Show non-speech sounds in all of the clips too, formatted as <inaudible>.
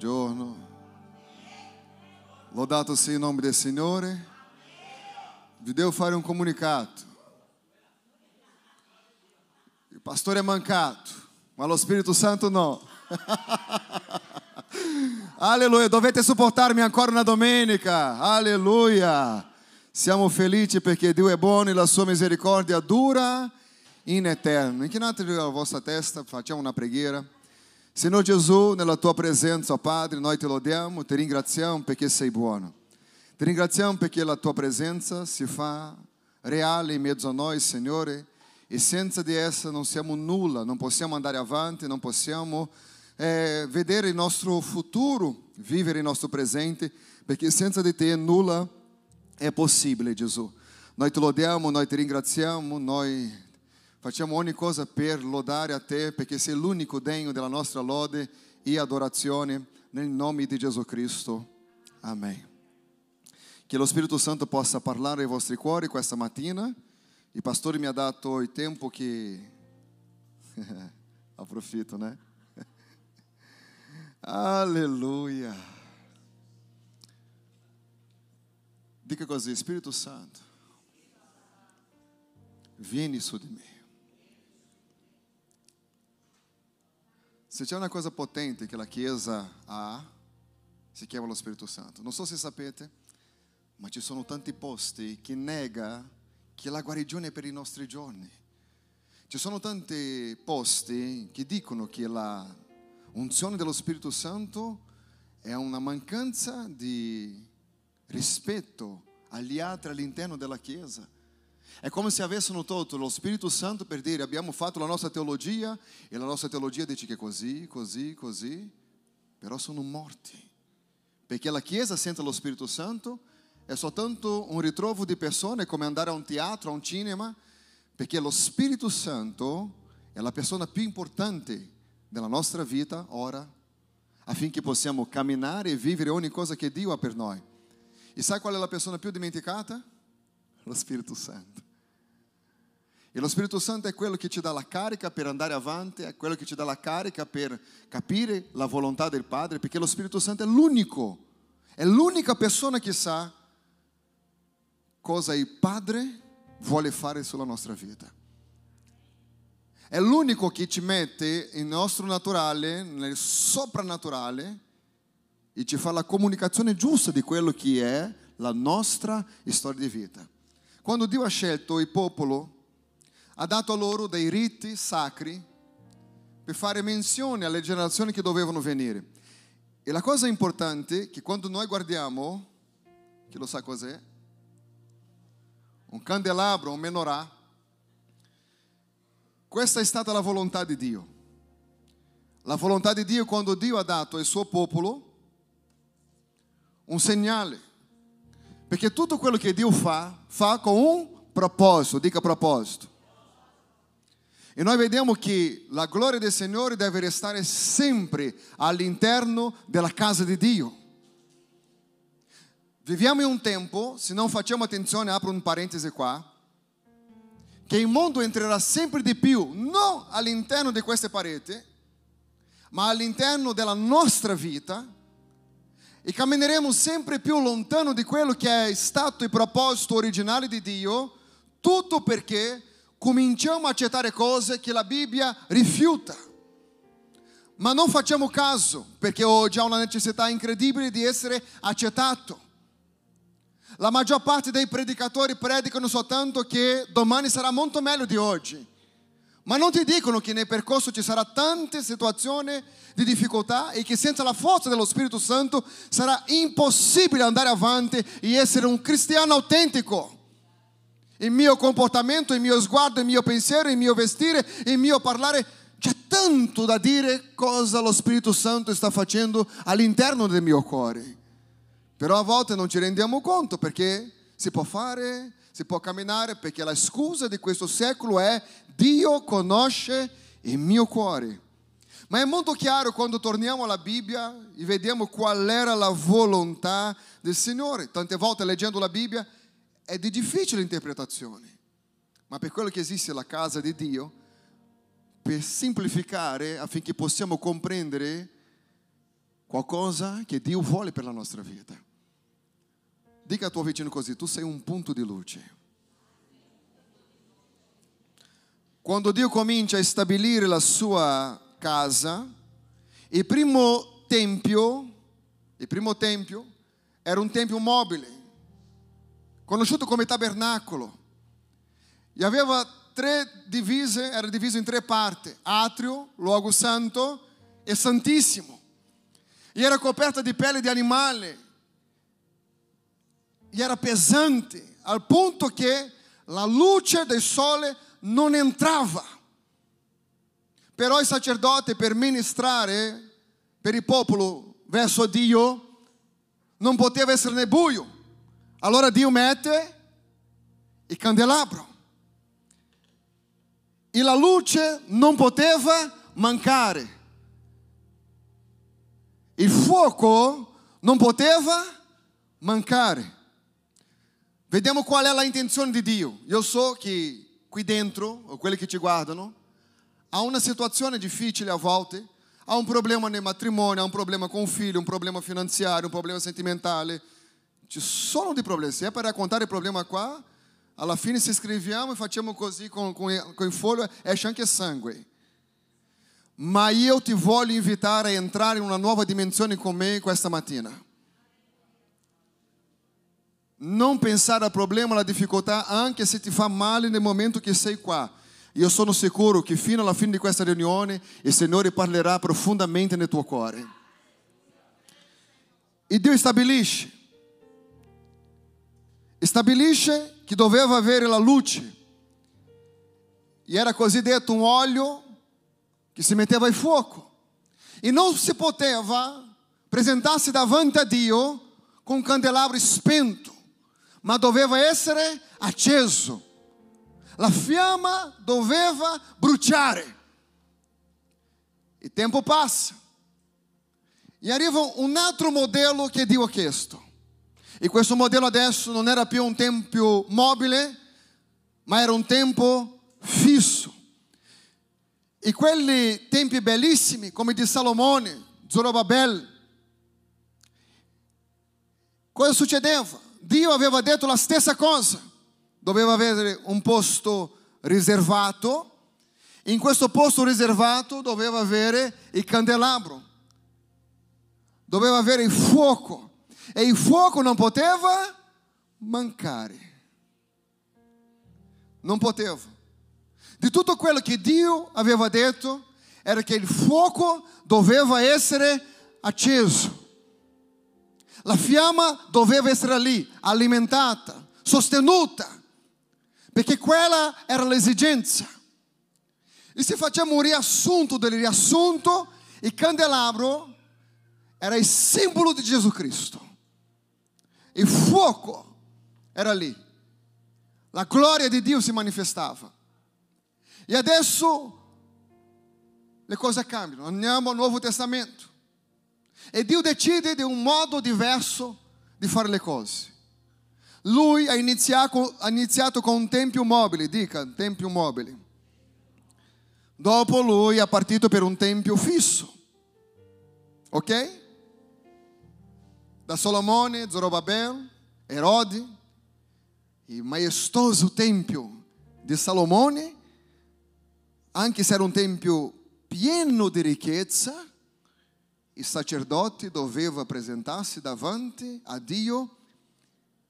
Buongiorno. Lodato sia il nome del Signore. Vi devo fare un comunicato. Il pastore è mancato, ma lo Spirito Santo no. <laughs> Alleluia, dovete supportarmi ancora una domenica. Alleluia. Siamo felici perché Dio è buono e la sua misericordia dura in eterno. Inchinate la vostra testa, facciamo una preghiera. Senhor Jesus, nella tua presenza, oh Padre, noi te lodiamo, ti ringraziamo perché sei buono. Ti ringraziamo perché la tua presenza si fa reale in mezzo a noi, Signore, e senza di essa non siamo nulla, non possiamo andare avanti, non possiamo eh, vedere il nostro futuro, vivere il nostro presente, perché senza di te nulla è possibile, Gesù. Noi te lodiamo, noi ti ringraziamo, noi Facciamo ogni cosa per lodare a te, perché sei l'unico degno della nostra lode e adorazione, nel nome di Gesù Cristo. Amen. Che lo Spirito Santo possa parlare ai vostri cuori questa mattina. Il pastore mi ha dato il tempo che... <laughs> Approfitto, né? <laughs> Alleluia. Dica così, Spirito Santo, vieni su di me. Se c'è una cosa potente che la Chiesa ha, si chiama lo Spirito Santo. Non so se sapete, ma ci sono tanti posti che nega che la guarigione è per i nostri giorni. Ci sono tanti posti che dicono che la unzione dello Spirito Santo è una mancanza di rispetto agli altri all'interno della Chiesa. È come se avessero tolto lo Spirito Santo per dire abbiamo fatto la nostra teologia e la nostra teologia dice che così, così, così, però sono morti. Perché la Chiesa senza lo Spirito Santo è soltanto un ritrovo di persone come andare a un teatro, a un cinema, perché lo Spirito Santo è la persona più importante della nostra vita ora, affinché possiamo camminare e vivere ogni cosa che Dio ha per noi. E sai qual è la persona più dimenticata? Lo Spirito Santo. E lo Spirito Santo è quello che ci dà la carica per andare avanti, è quello che ci dà la carica per capire la volontà del Padre, perché lo Spirito Santo è l'unico, è l'unica persona che sa cosa il Padre vuole fare sulla nostra vita. È l'unico che ci mette il nostro naturale, nel soprannaturale, e ci fa la comunicazione giusta di quello che è la nostra storia di vita. Quando Dio ha scelto il popolo, ha dato loro dei riti sacri per fare menzione alle generazioni che dovevano venire. E la cosa importante è che quando noi guardiamo, chi lo sa cos'è? Un candelabro, un menorah, questa è stata la volontà di Dio. La volontà di Dio quando Dio ha dato al suo popolo un segnale. Perché tutto quello che Dio fa, fa con un proposito, dica proposito. E noi vediamo che la gloria del Signore deve restare sempre all'interno della casa di Dio. Viviamo in un tempo, se non facciamo attenzione, apro un parentesi qua, che il mondo entrerà sempre di più, non all'interno di queste pareti, ma all'interno della nostra vita e cammineremo sempre più lontano di quello che è stato il proposito originale di Dio, tutto perché cominciamo a accettare cose che la Bibbia rifiuta. Ma non facciamo caso perché oggi ha una necessità incredibile di essere accettato. La maggior parte dei predicatori predicano soltanto che domani sarà molto meglio di oggi. Ma non ti dicono che nel percorso ci saranno tante situazioni di difficoltà e che senza la forza dello Spirito Santo sarà impossibile andare avanti e essere un cristiano autentico il mio comportamento, il mio sguardo, il mio pensiero, il mio vestire, il mio parlare. C'è tanto da dire cosa lo Spirito Santo sta facendo all'interno del mio cuore. Però a volte non ci rendiamo conto perché si può fare, si può camminare, perché la scusa di questo secolo è Dio conosce il mio cuore. Ma è molto chiaro quando torniamo alla Bibbia e vediamo qual era la volontà del Signore. Tante volte leggendo la Bibbia è di difficile interpretazione, ma per quello che esiste la casa di Dio, per semplificare affinché possiamo comprendere qualcosa che Dio vuole per la nostra vita. Dica al tuo vicino così, tu sei un punto di luce. Quando Dio comincia a stabilire la sua casa, il primo tempio, il primo tempio era un tempio mobile, conosciuto come tabernacolo. E aveva tre divise, era diviso in tre parti, atrio, luogo santo e santissimo. E era coperta di pelle di animale. E era pesante, al punto che la luce del sole non entrava. Però il sacerdote per ministrare per il popolo verso Dio non poteva essere buio. Allora Dio mette il candelabro. E la luce non poteva mancare. Il fuoco non poteva mancare. Vediamo qual è la intenzione di Dio. Io so che qui dentro, o quelli che ci guardano, ha una situazione difficile a volte, ha un problema nel matrimonio, ha un problema con il figlio, un problema finanziario, un problema sentimentale. Ci sono dei problemi. Se è per raccontare il problema qua, alla fine se scriviamo e facciamo così con, con, con il foglio, esce sangue. Ma io ti voglio invitare a entrare in una nuova dimensione con me questa mattina. Non pensare al problema, alla difficoltà, anche se ti fa male nel momento che sei qua. Io sono sicuro che fino alla fine di questa riunione il Signore parlerà profondamente nel tuo cuore. E Dio stabilisce, stabilisce che doveva avere la luce. E era cosiddetto un olio che si metteva in fuoco. E non si poteva presentarsi davanti a Dio con un candelabro spento ma doveva essere acceso. La fiamma doveva bruciare. Il tempo passa. E arriva un altro modello che Dio ha chiesto. E questo modello adesso non era più un tempio mobile, ma era un tempo fisso. E quelli tempi bellissimi, come di Salomone, Zorobabel, cosa succedeva? Dio aveva detto la stessa cosa. Doveva avere un posto riservato. In questo posto riservato doveva avere il candelabro. Doveva avere il fuoco. E il fuoco non poteva mancare. Non poteva. Di tutto quello che Dio aveva detto era che il fuoco doveva essere acceso. La fiamma doveva essere lì, alimentata, sostenuta, perché quella era l'esigenza. E se facciamo un riassunto del riassunto, il candelabro era il simbolo di Gesù Cristo. Il fuoco era lì. La gloria di Dio si manifestava. E adesso le cose cambiano. Andiamo al Nuovo Testamento. E Dio decide di un modo diverso di fare le cose. Lui ha iniziato, ha iniziato con un tempio mobile, dica, tempio mobile. Dopo lui ha partito per un tempio fisso. Ok? Da Solomone, Zorobabel, Erode, il maestoso tempio di Salomone, anche se era un tempio pieno di ricchezza, il sacerdote doveva presentarsi davanti a Dio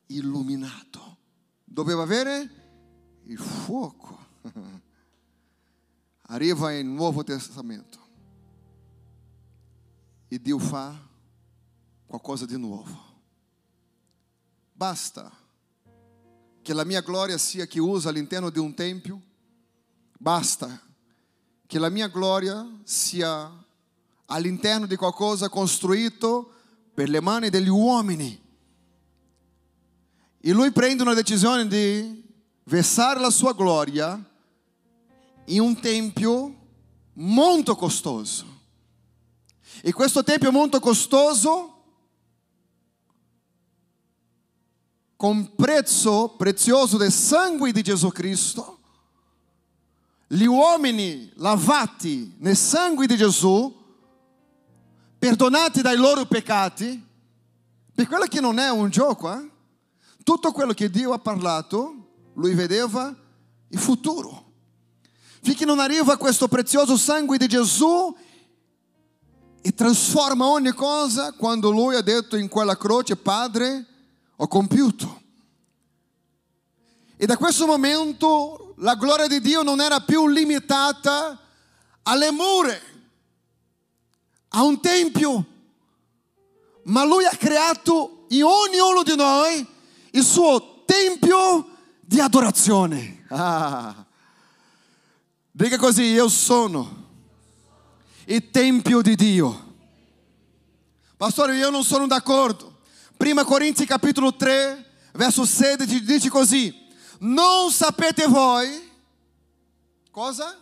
illuminato, doveva avere il fuoco. <laughs> Arriva il Nuovo Testamento e Dio fa qualcosa di nuovo. Basta che la mia gloria sia chiusa all'interno di un tempio, basta che la mia gloria sia all'interno di qualcosa costruito per le mani degli uomini. E lui prende una decisione di versare la sua gloria in un tempio molto costoso. E questo tempio molto costoso, con prezzo prezioso del sangue di Gesù Cristo, gli uomini lavati nel sangue di Gesù perdonati dai loro peccati, per quello che non è un gioco, eh? tutto quello che Dio ha parlato, lui vedeva il futuro. Finché non arriva questo prezioso sangue di Gesù e trasforma ogni cosa quando lui ha detto in quella croce, Padre, ho compiuto. E da questo momento la gloria di Dio non era più limitata alle mura, a un tempio, ma lui ha creato in ognuno di noi il suo tempio di adorazione. Ah. Dica così, io sono il tempio di Dio. Pastore, io non sono d'accordo. Prima Corinzi capitolo 3, verso 16 dice così: Non sapete voi cosa?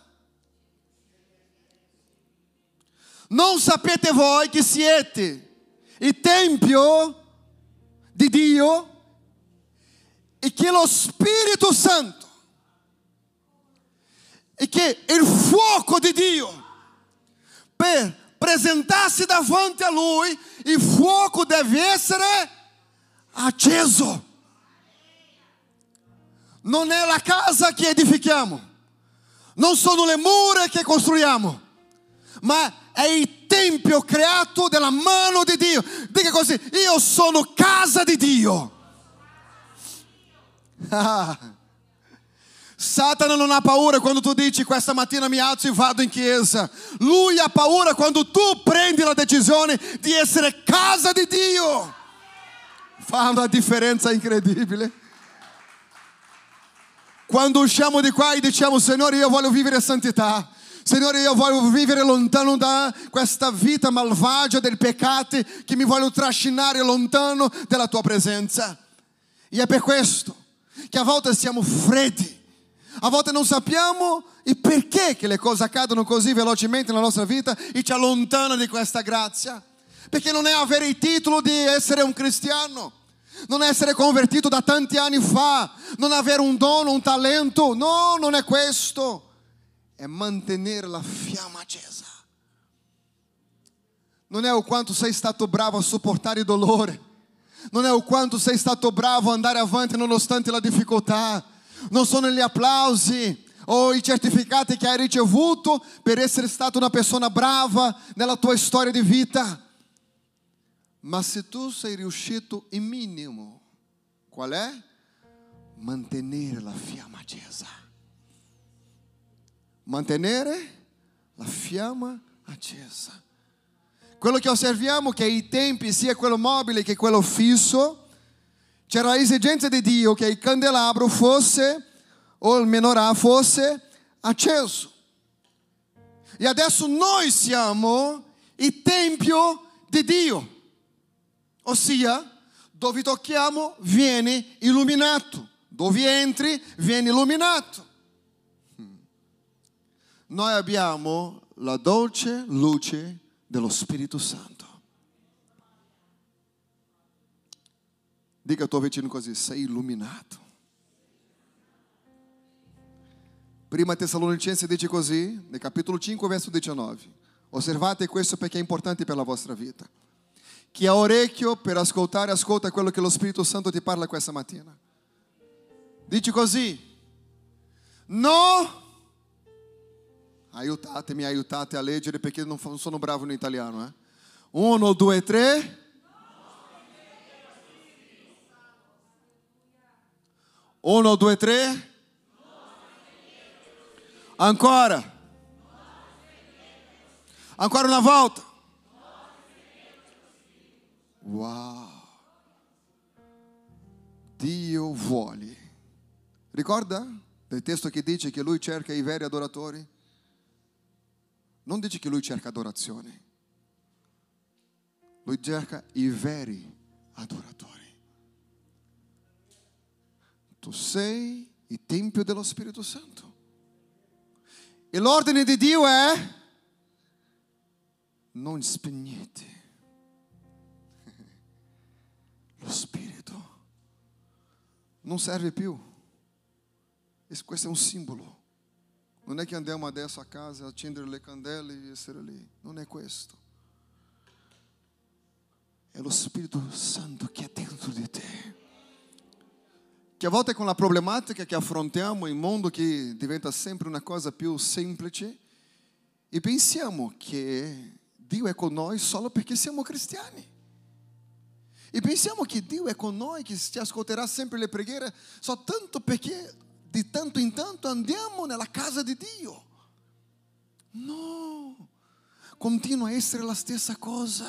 Non sapete voi che siete il tempio di Dio e che lo Spirito Santo e che il fuoco di Dio per presentarsi davanti a Lui, il fuoco deve essere acceso. Non è la casa che edifichiamo, non sono le mura che costruiamo, ma è il tempio creato dalla mano di Dio. Dica così, io sono casa di Dio. <laughs> Satana non ha paura quando tu dici questa mattina mi alzo e vado in chiesa. Lui ha paura quando tu prendi la decisione di essere casa di Dio. Fa una differenza incredibile. Quando usciamo di qua e diciamo Signore io voglio vivere santità. Signore, io voglio vivere lontano da questa vita malvagia del peccato che mi voglio trascinare lontano dalla tua presenza. E è per questo che a volte siamo freddi a volte non sappiamo il perché che le cose accadono così velocemente nella nostra vita e ci allontana di questa grazia. Perché non è avere il titolo di essere un cristiano, non essere convertito da tanti anni fa, non avere un dono, un talento. No, non è questo. È mantenere la fiamma accesa. Non è o quanto sei stato bravo a sopportare il dolore. Non è o quanto sei stato bravo a andare avanti nonostante la difficoltà non sono gli applausi o i certificati che hai ricevuto per essere stato una persona brava nella tua storia di vita. Ma se tu sei riuscito in minimo, qual è? Mantenere la fiamma accesa. Mantenere la fiamma accesa. Quello che osserviamo che i tempi, sia quello mobile che quello fisso, c'era l'esigenza di Dio che il candelabro fosse, o il menorah fosse acceso. E adesso noi siamo il Tempio di Dio, ossia dove tocchiamo viene illuminato, dove entri viene illuminato. Noi abbiamo la dolce luce dello Spirito Santo. Diga ao teu vicino così, sei illuminato. Prima Tessalonicense dice così, nel capitolo 5, verso 19. Osservate questo perché è importante per la vostra vita. Chi ha orecchio per ascoltare, ascolta quello che lo Spirito Santo ti parla questa mattina. Dice così, no, aiutatemi, aiutate a leggere perché non sono bravo in italiano. Eh? Uno, due, tre. Uno, due, tre. Ancora. Ancora una volta. Wow. Dio vuole. Ricorda del testo che dice che lui cerca i veri adoratori? Non dice che lui cerca adorazione. Lui cerca i veri adoratori. Tu sei il Tempio dello Spirito Santo. E l'ordine di Dio è non spegnete <laughs> lo Spirito. Non serve più. Questo è un simbolo. Non è che andiamo adesso a casa a accendere le candele e essere lì. Non è questo. è lo Spirito Santo che è dentro di te. Che a volte con la problematica che affrontiamo un mondo che diventa sempre una cosa più semplice e pensiamo che Dio è con noi solo perché siamo cristiani. E pensiamo che Dio è con noi, che ci ascolterà sempre le preghiere soltanto perché di tanto in tanto andiamo nella casa di Dio. No, continua a essere la stessa cosa.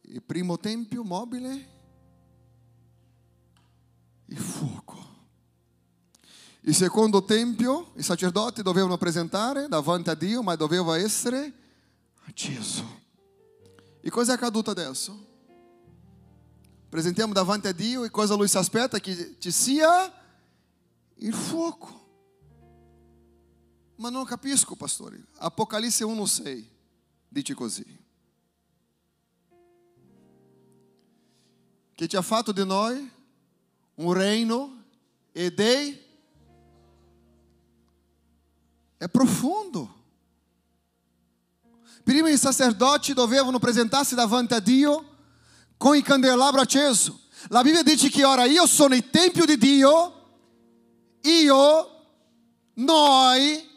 Il primo tempio mobile, il fuoco. Il secondo tempio, i sacerdoti dovevano presentare davanti a Dio, ma doveva essere acceso. E cosa è accaduto adesso? Presentiamo davanti a Dio e cosa Lui si aspetta? Che ci sia il fuoco. Ma non capisco, pastore. Apocalisse 1,6 dice così. Che ti ha fatto di noi un reino e dei... È profondo. Prima i sacerdoti dovevano presentarsi davanti a Dio con il candelabro acceso. La Bibbia dice che ora io sono il Tempio di Dio, io, noi,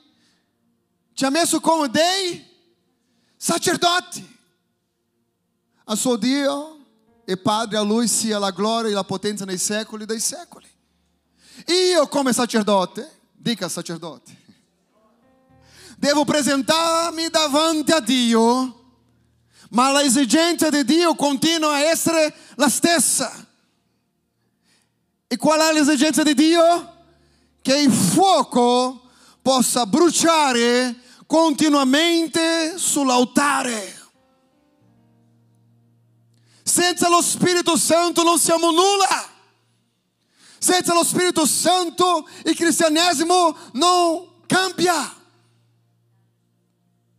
ci ha messo come dei sacerdoti. A suo Dio e Padre, a Lui sia la gloria e la potenza nei secoli dei secoli. Io come sacerdote, dica sacerdote, devo presentarmi davanti a Dio, ma l'esigenza di Dio continua a essere la stessa. E qual è l'esigenza di Dio? Che il fuoco possa bruciare continuamente sull'altare. Senza lo Spirito Santo non siamo nulla. Senza lo Spirito Santo il cristianesimo non cambia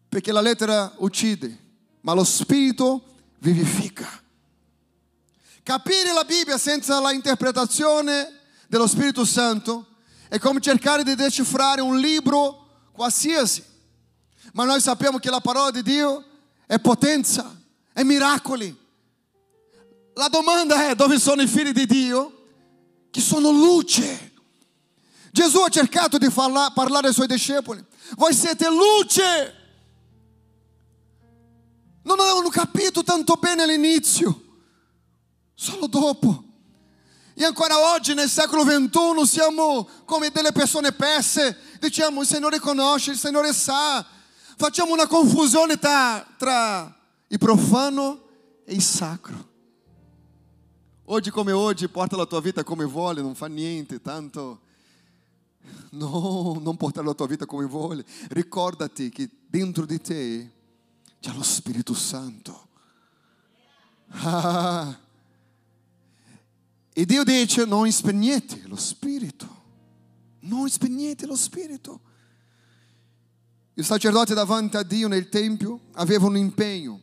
perché la lettera uccide, ma lo spirito vivifica. Capire la Bibbia senza la interpretazione dello Spirito Santo è come cercare di decifrare un libro qualsiasi. Ma noi sappiamo che la parola di Dio è potenza, è miracoli. La domanda è dove sono i figli di Dio? Che sono luce. Gesù ha cercato di parlare ai suoi discepoli. Voi siete luce non avevano capito tanto bene all'inizio, solo dopo. E ancora oggi, nel secolo XXI, siamo come delle persone perse. Diciamo, il Signore conosce, il Signore sa. Facciamo una confusione tra, tra il profano e il sacro. Oggi come oggi, porta la tua vita come vuole, non fa niente, tanto... <laughs> No, non portare la tua vita come vuole. Ricordati che dentro di te c'è lo Spirito Santo. Ah. E Dio dice non spegnete lo Spirito, non spegnete lo Spirito. I sacerdoti davanti a Dio nel Tempio avevano un impegno.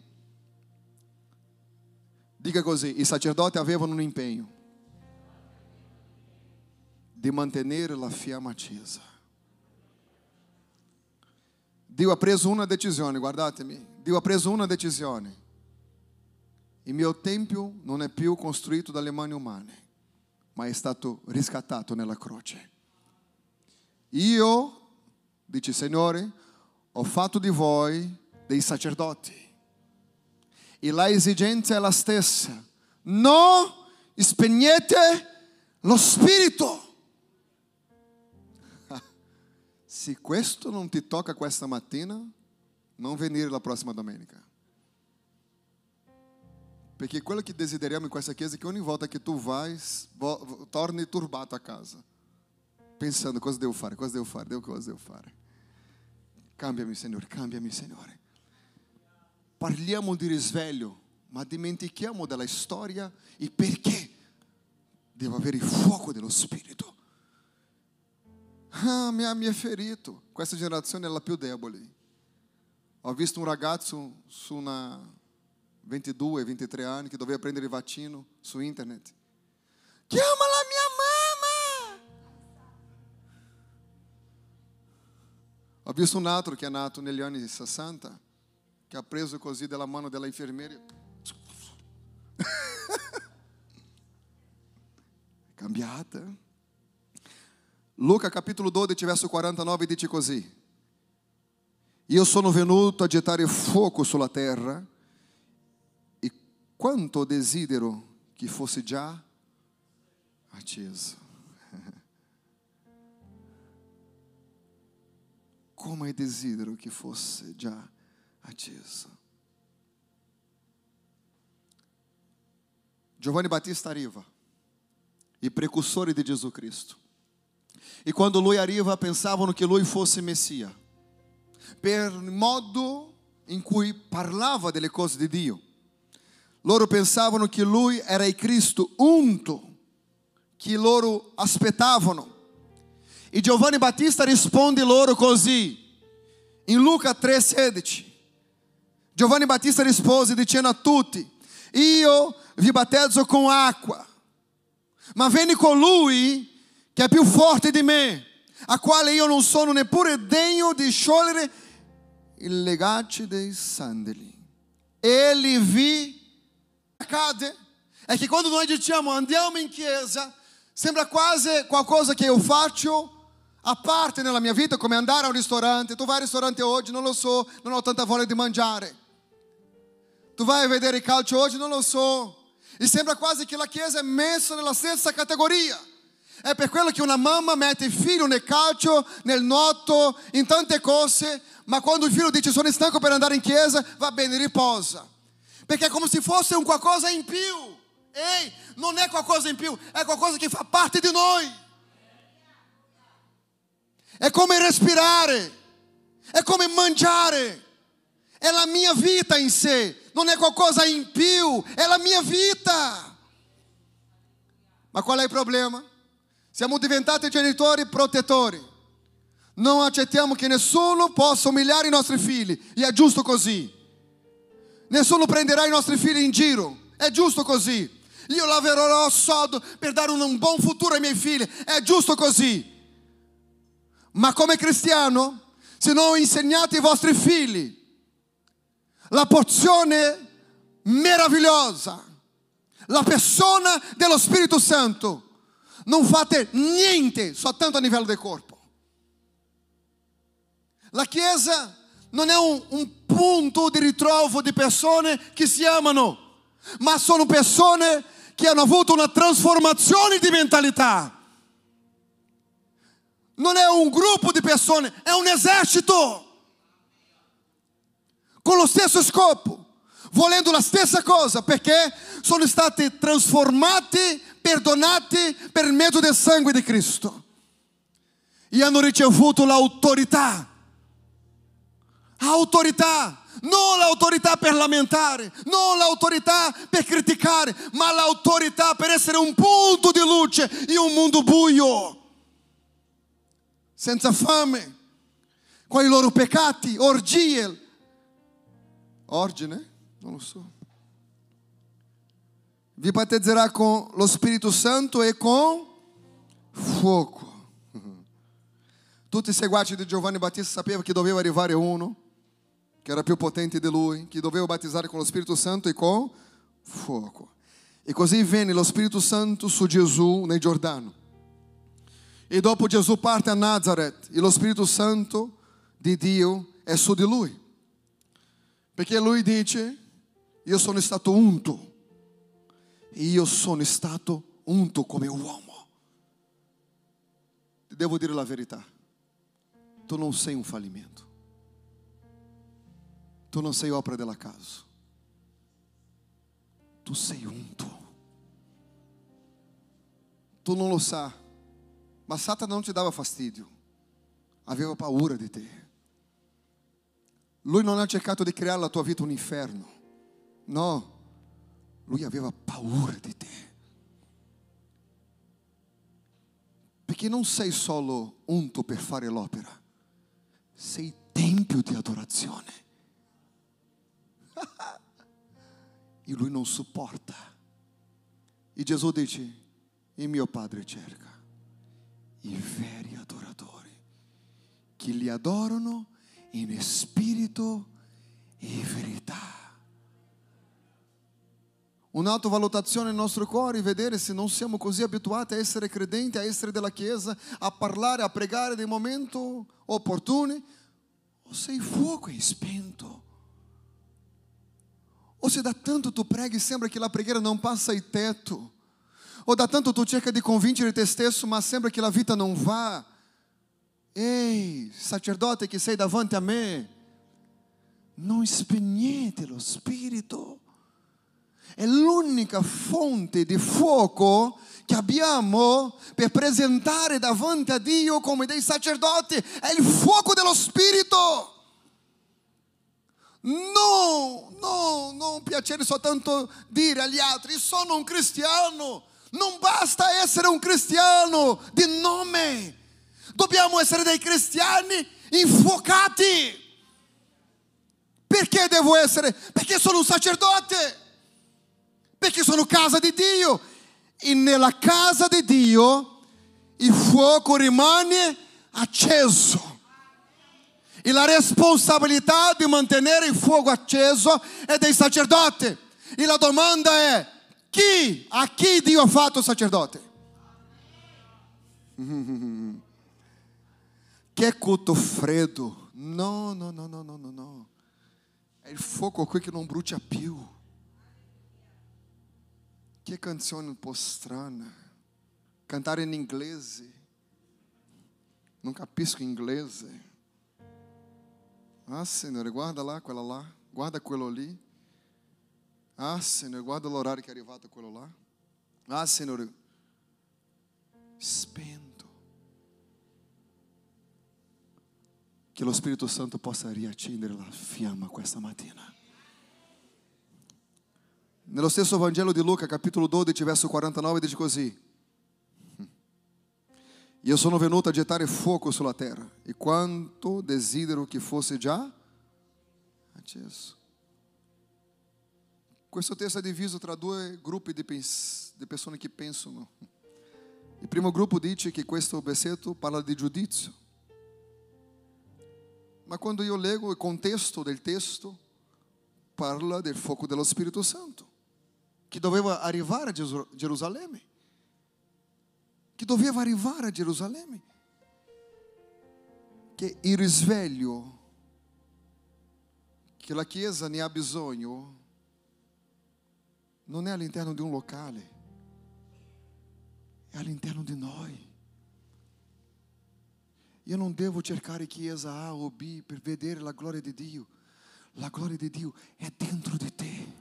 Dica così, i sacerdoti avevano un impegno di mantenere la fiamma accesa. Dio ha preso una decisione, guardatemi, Dio ha preso una decisione. Il mio tempio non è più costruito dalle mani umane, ma è stato riscattato nella croce. Io, dice il Signore, ho fatto di voi dei sacerdoti. E la esigenza è la stessa. No, spegnete lo spirito. <laughs> Se questo non ti tocca questa mattina, non venire la prossima domenica. Perché quello che desideriamo in questa chiesa è che ogni volta che tu vai, torni turbato a casa. Pensando cosa devo fare, cosa devo fare, cosa devo fare. Cambiami Signore, cambiami Signore. Parliamo di risveglio, ma dimentichiamo della storia e perché devo avere il fuoco dello Spirito. Ah, mi ha, ferito. Questa generazione è la più debole. Ho visto un ragazzo su una 22, 23 anni che doveva prendere il vaccino su internet. Chiama la mia mamma! Ho visto un altro che è nato negli anni 60 che ha preso così dalla mano della infermiera. <laughs> Cambiata. Luca capítulo 12, verso 49 dice così. Io sono venuto a gettare fuoco sulla terra e quanto desidero che fosse già acceso. Come desidero che fosse già acceso. Giovanni Battista arriva, i precursori di Gesù Cristo. E quando lui arriva, pensavano che lui fosse Messia, per modo in cui parlava delle cose di Dio. Loro pensavano che lui era il Cristo unto, che loro aspettavano. E Giovanni Battista risponde loro così, in Luca 3,16. Giovanni Battista rispose dicendo a tutti: Io vi battezzo com acqua, ma viene colui che è più forte di me, a quale io non sono neppure degno di sciogliere il legaccio dei sandali. Ele vi accade è che quando noi diciamo andiamo in chiesa, sembra quasi qualcosa che io faccio a parte nella mia vita, come andare a un ristorante. Tu vai al ristorante oggi, non lo so, non ho tanta voglia di mangiare. Tu vai a vedere il calcio oggi, non lo so. E sembra quasi che la chiesa è messa nella stessa categoria. È per quello che una mamma mette il figlio nel calcio, nel nuoto, in tante cose, ma quando il figlio dice sono stanco per andare in chiesa, va bene, riposa. Perché è come se fosse un qualcosa in più. Ehi, non è qualcosa in più, è qualcosa che fa parte di noi. È come respirare, è come mangiare. È la mia vita in sé, non è qualcosa in più, è la mia vita. Ma qual è il problema? Siamo diventati genitori protettori. Non accettiamo che nessuno possa umiliare i nostri figli. E è giusto così. Nessuno prenderà i nostri figli in giro. È giusto così. Io lavorerò sodo per dare un buon futuro ai miei figli. È giusto così. Ma come cristiano, se non insegnate ai vostri figli la porzione meravigliosa, la persona dello Spirito Santo, non fate niente soltanto a livello del corpo. La Chiesa non è un, un punto di ritrovo di persone che si amano, ma sono persone che hanno avuto una trasformazione di mentalità. Non è un gruppo di persone, è un esercito con lo stesso scopo, volendo la stessa cosa, perché sono stati trasformati, perdonati per mezzo del sangue di Cristo e hanno ricevuto l'autorità. Autorità, non l'autorità parlamentare, non l'autorità per criticare, ma l'autorità per essere un punto di luce in un mondo buio, senza fame, con i loro peccati, orgie, Ordine? Non lo so. Vi battezzerà con lo Spirito Santo e con fuoco. <laughs> Tutti i seguaci di Giovanni Battista sapevano che doveva arrivare uno che era più potente di lui, che doveva battezzare con lo Spirito Santo e con fuoco. E così venne lo Spirito Santo su Gesù nel Giordano. E dopo Gesù parte a Nazareth e lo Spirito Santo di Dio è su di lui. Perché lui dice, io sono stato unto, io sono stato unto come uomo. Ti devo dire la verità, tu non sei un fallimento, tu non sei opera della casa, tu sei unto. Tu non lo sa, ma Satana non ti dava fastidio, aveva paura di te. Lui non ha cercato di creare la tua vita un inferno. No, lui aveva paura di te. Perché non sei solo unto per fare l'opera, sei tempio di adorazione. <laughs> e lui non sopporta. E Gesù dice, il mio Padre cerca i veri adoratori, che li adorano in spirito e verità. Un'autovalutazione nel nostro cuore, vedere se non siamo così abituati a essere credenti, a essere della Chiesa, a parlare, a pregare nei momenti opportuni, o se il fuoco è spento. O se da tanto tu preghi sembra che la preghiera non passa il tetto. O da tanto tu cerca di convincere te stesso, ma sembra che la vita non va. Ehi, sacerdote che sei davanti a me, non spegnete lo spirito. È l'unica fonte di fuoco che abbiamo per presentare davanti a Dio come dei sacerdoti. È il fuoco dello spirito. No, no, non piacere soltanto dire agli altri, sono un cristiano. Non basta essere un cristiano di nome. Dobbiamo essere dei cristiani infuocati. Perché devo essere? Perché sono un sacerdote. Perché sono casa di Dio. E nella casa di Dio il fuoco rimane acceso. E la responsabilità di mantenere il fuoco acceso è dei sacerdoti. E la domanda è, chi, a chi Dio ha fatto sacerdote? <laughs> Che culto freddo? No, no, no, no, no, no, no. È il fuoco qui che non brucia più. Che canzone un po' strana. Cantare in inglese. Non capisco inglese. Ah, Signore, guarda lá, quella lá. Guarda quello lì. Ah, Signore, guarda l'orario che è arrivato quello là. Ah, Signore, spento. Che lo Spirito Santo possa riaccendere la fiamma questa mattina. Nello stesso Vangelo di Luca, capitolo 12, verso 49, dice così. Io sono venuto a gettare fuoco sulla terra e quanto desidero che fosse già acceso. Questo testo è diviso tra due gruppi di, pens- di persone che pensano. Il primo gruppo dice che questo versetto parla di giudizio. Ma quando io leggo il contesto del testo, parla del fuoco dello Spirito Santo, che doveva arrivare a Gerusalemme. Che doveva arrivare a Gerusalemme. Che il risveglio che la Chiesa ne ha bisogno non è all'interno di un locale, è all'interno di noi. Io non devo cercare chiesa A o B per vedere la gloria di Dio. La gloria di Dio è dentro di te.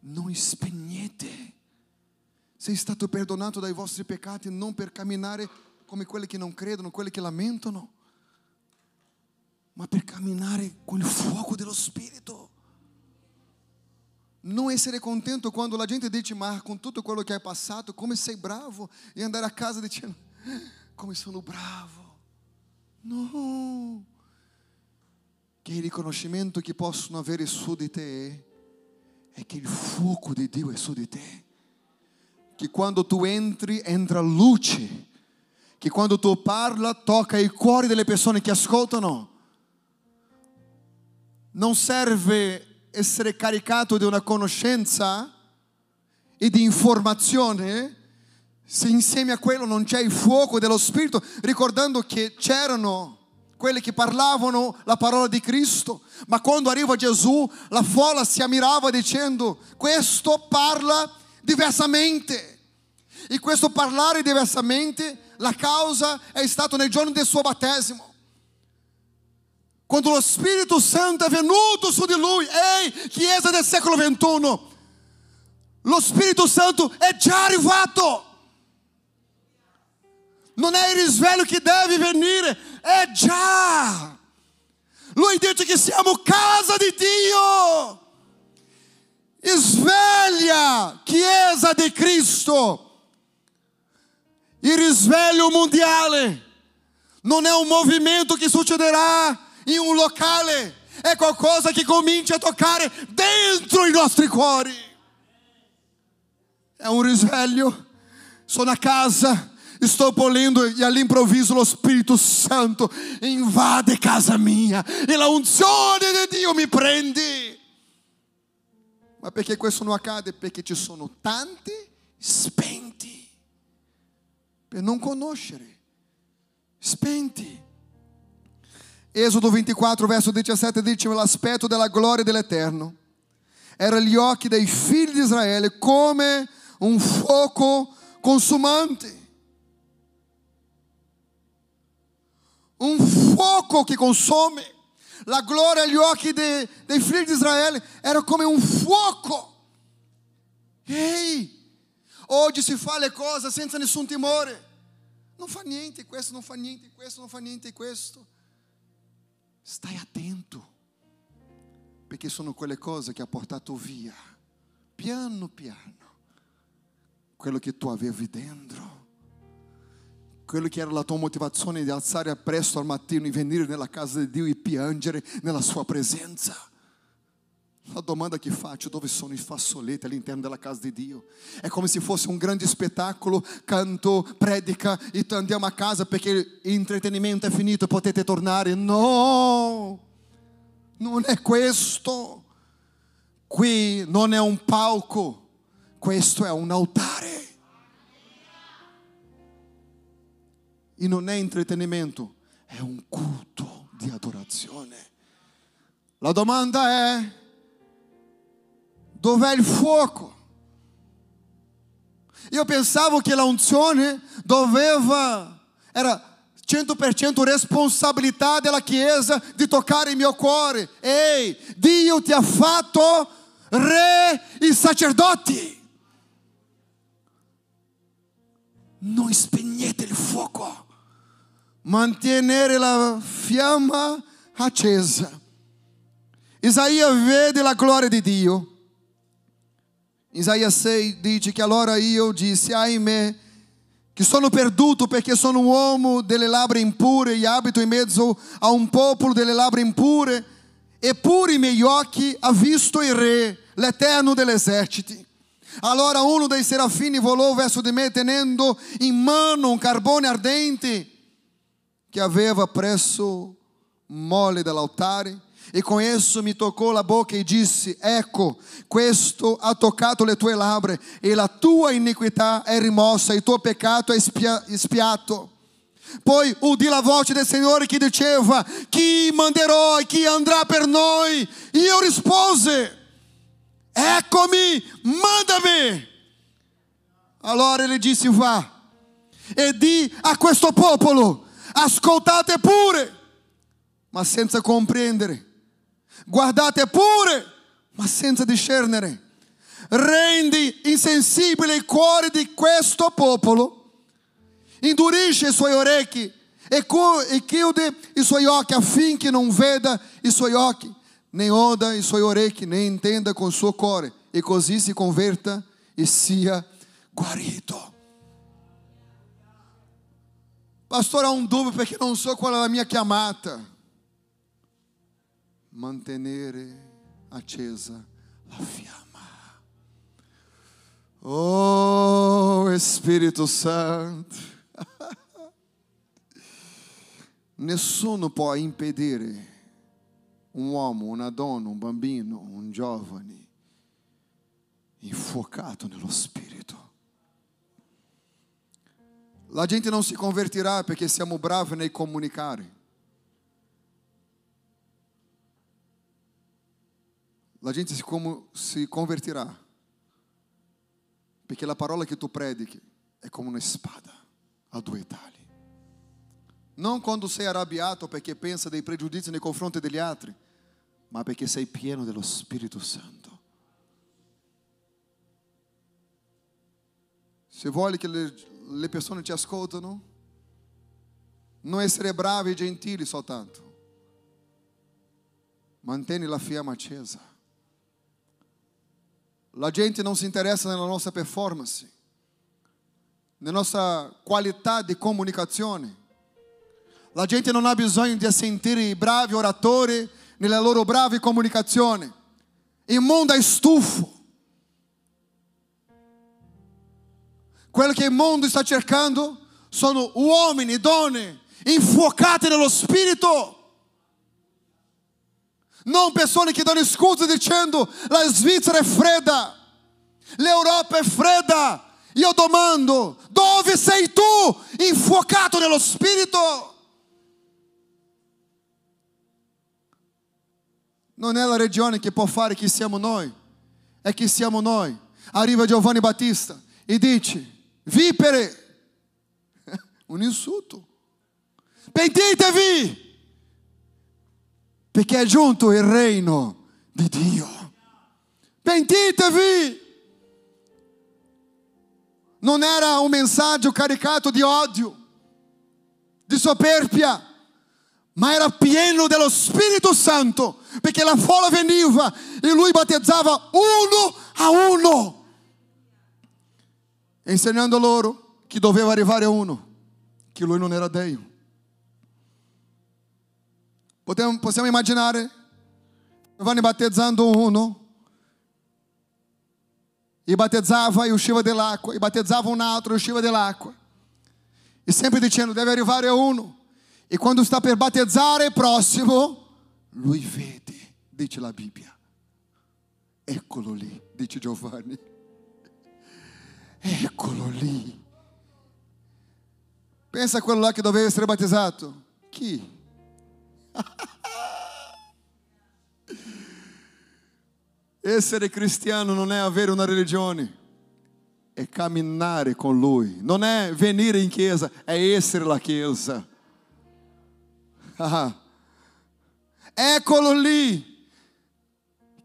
Non spegnete. Sei stato perdonato dai vostri peccati non per camminare come quelli che non credono, quelli che lamentano, ma per camminare con il fuoco dello Spirito. Non essere contento quando la gente dice, ma con tutto quello che hai passato, come sei bravo, e andare a casa dicendo, come sono bravo. No. Che il riconoscimento che possono avere su di te è che il fuoco di Dio è su di te. Che quando tu entri, entra luce. Che quando tu parla, tocca i cuori delle persone che ascoltano. Non serve essere caricato di una conoscenza e di informazione se insieme a quello non c'è il fuoco dello Spirito, ricordando che c'erano quelli che parlavano la parola di Cristo, ma quando arriva Gesù la folla si ammirava dicendo questo parla diversamente. E questo parlare diversamente, la causa è stata nel giorno del suo battesimo. Quando lo Spirito Santo è venuto su di lui, ehi, Chiesa del secolo XXI, lo Spirito Santo è già arrivato. Non è il risveglio che deve venire, è già. Lui dice che siamo casa di Dio. Sveglia, Chiesa di Cristo. Il risveglio mondiale non è un movimento che succederà in un locale, è qualcosa che comincia a toccare dentro i nostri cuori. È un risveglio, sono a casa Estou polendo e all'improvviso lo Spirito Santo invade casa mia e la unzione di Dio mi prende. Ma perché questo non accade? Perché ci sono tanti spenti per non conoscere, spenti. Êxodo 24, verso 17 dice: L'aspetto della gloria dell'Eterno era gli occhi dei figli di Israele come un fuoco consumante. Un fuoco che consome. La gloria agli occhi dei, dei figli di Israele era come un fuoco. Ehi, oggi si fa le cose senza nessun timore. Non fa niente questo, non fa niente questo, non fa niente questo. Stai attento, perché sono quelle cose che ha portato via, piano piano, quello che tu avevi dentro, quello che era la tua motivazione di alzare presto al mattino e venire nella casa di Dio e piangere nella sua presenza. La domanda che faccio, dove sono i fazzoletti all'interno della casa di Dio? È come se fosse un grande spettacolo, canto, predica e andiamo a casa perché l'intrattenimento è finito, potete tornare. No, non è questo. Qui non è un palco, questo è un altare. E non è intrattenimento, è un culto di adorazione. La domanda è dov'è il fuoco? Io pensavo che la unzione doveva, era 100% responsabilità della Chiesa di toccare il mio cuore. Ehi, Dio ti ha fatto re e sacerdoti. Non spegnete il fuoco, mantenere la fiamma accesa. Isaia vede la gloria di Dio Isaia 6 dice che allora io dissi, ahimè, che sono perduto perché sono un uomo delle labbra impure e abito in mezzo a un popolo delle labbra impure, eppure i miei occhi ha visto il Re, l'Eterno degli eserciti. Allora uno dei serafini volò verso di me tenendo in mano un carbone ardente che aveva presso mole dell'altare e com isso me tocou a boca e disse: Ecco, questo ha toccato le tue labbra, e la tua iniquità è rimossa, e il tuo peccato è espiato. Poi udì la voce del Signore che diceva: Chi manderò e chi andrà per noi? E io rispose: Eccomi, manda-me. Allora ele disse: Vá e di a questo popolo: Ascoltate pure, ma senza comprendere guardate pure, ma senza discernere. Rendi insensibile il cuore di questo popolo, indurisce i suoi orecchi e, e chiude i suoi occhi affinché non veda i suoi occhi, nem oda i suoi orecchi, nem entenda com o suo cuore, e così si converta e sia guarito. Pastor, há um dúvida porque não sou qual é a minha chiamata mantenere accesa la fiamma. Oh Spirito Santo, <laughs> nessuno può impedire un uomo, una donna, un bambino, un giovane infuocato nello Spirito. La gente non si convertirà perché siamo bravi nel comunicare. La gente si, como, si convertirà. Perché la parola che tu predichi è come una spada a due tagli. Non quando sei arrabbiato perché pensa dei pregiudizi nei confronti degli altri, ma perché sei pieno dello Spirito Santo. Se vuoi che le, le persone ti ascoltano, non essere bravi e gentili soltanto. Mantieni la fiamma accesa. La gente non si interessa nella nostra performance, nella nostra qualità di comunicazione. La gente non ha bisogno di sentire i bravi oratori nella loro brava comunicazione. Il mondo è stufo. Quello che il mondo sta cercando sono uomini e donne infuocati nello spirito. Non persone che danno scuse dicendo la Svizzera è fredda, l'Europa è fredda. Io domando, dove sei tu infuocato nello spirito? Non è la regione che può fare chi siamo noi, è chi siamo noi. Arriva Giovanni Battista e dice, vipere, <laughs> un insulto. Pentitevi, perché è giunto il reino di Dio. Pentitevi. Non era un messaggio caricato di odio, di soperchia, ma era pieno dello Spirito Santo, perché la folla veniva e lui battezzava uno a uno, insegnando loro che doveva arrivare uno che lui non era Dio. Possiamo, possiamo immaginare Giovanni battezzando uno, e battezzava e usciva dell'acqua, e battezzava un altro e usciva dell'acqua, e sempre dicendo deve arrivare uno, e quando sta per battezzare prossimo, lui vede, dice la Bibbia, eccolo lì, dice Giovanni, eccolo lì Pensa a quello lá que doveva essere battezzato. Chi? <laughs> Essere cristiano non è avere una religione, è camminare con Lui. Non è venire in chiesa, è essere la chiesa. Eccolo lì.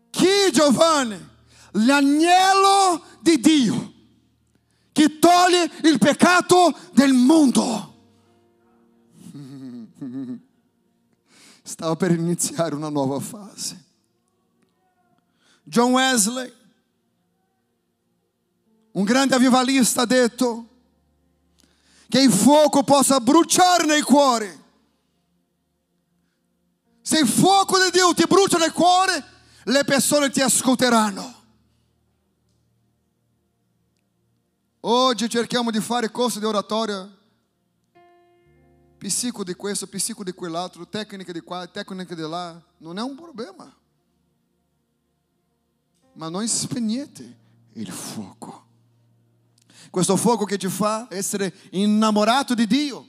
Chi Giovanni? L'agnello di Dio che toglie il peccato del mondo. Stava per iniziare una nuova fase. John Wesley, un grande avivalista, ha detto che il fuoco possa bruciare nei cuori. Se il fuoco di Dio ti brucia nel cuore, le persone ti ascolteranno. Oggi cerchiamo di fare corso di oratoria, psico di questo, psico di quell'altro, tecnica di qua, tecnica di là. Non è un problema. Ma non spegnete il fuoco. Questo fuoco che ti fa essere innamorato di Dio,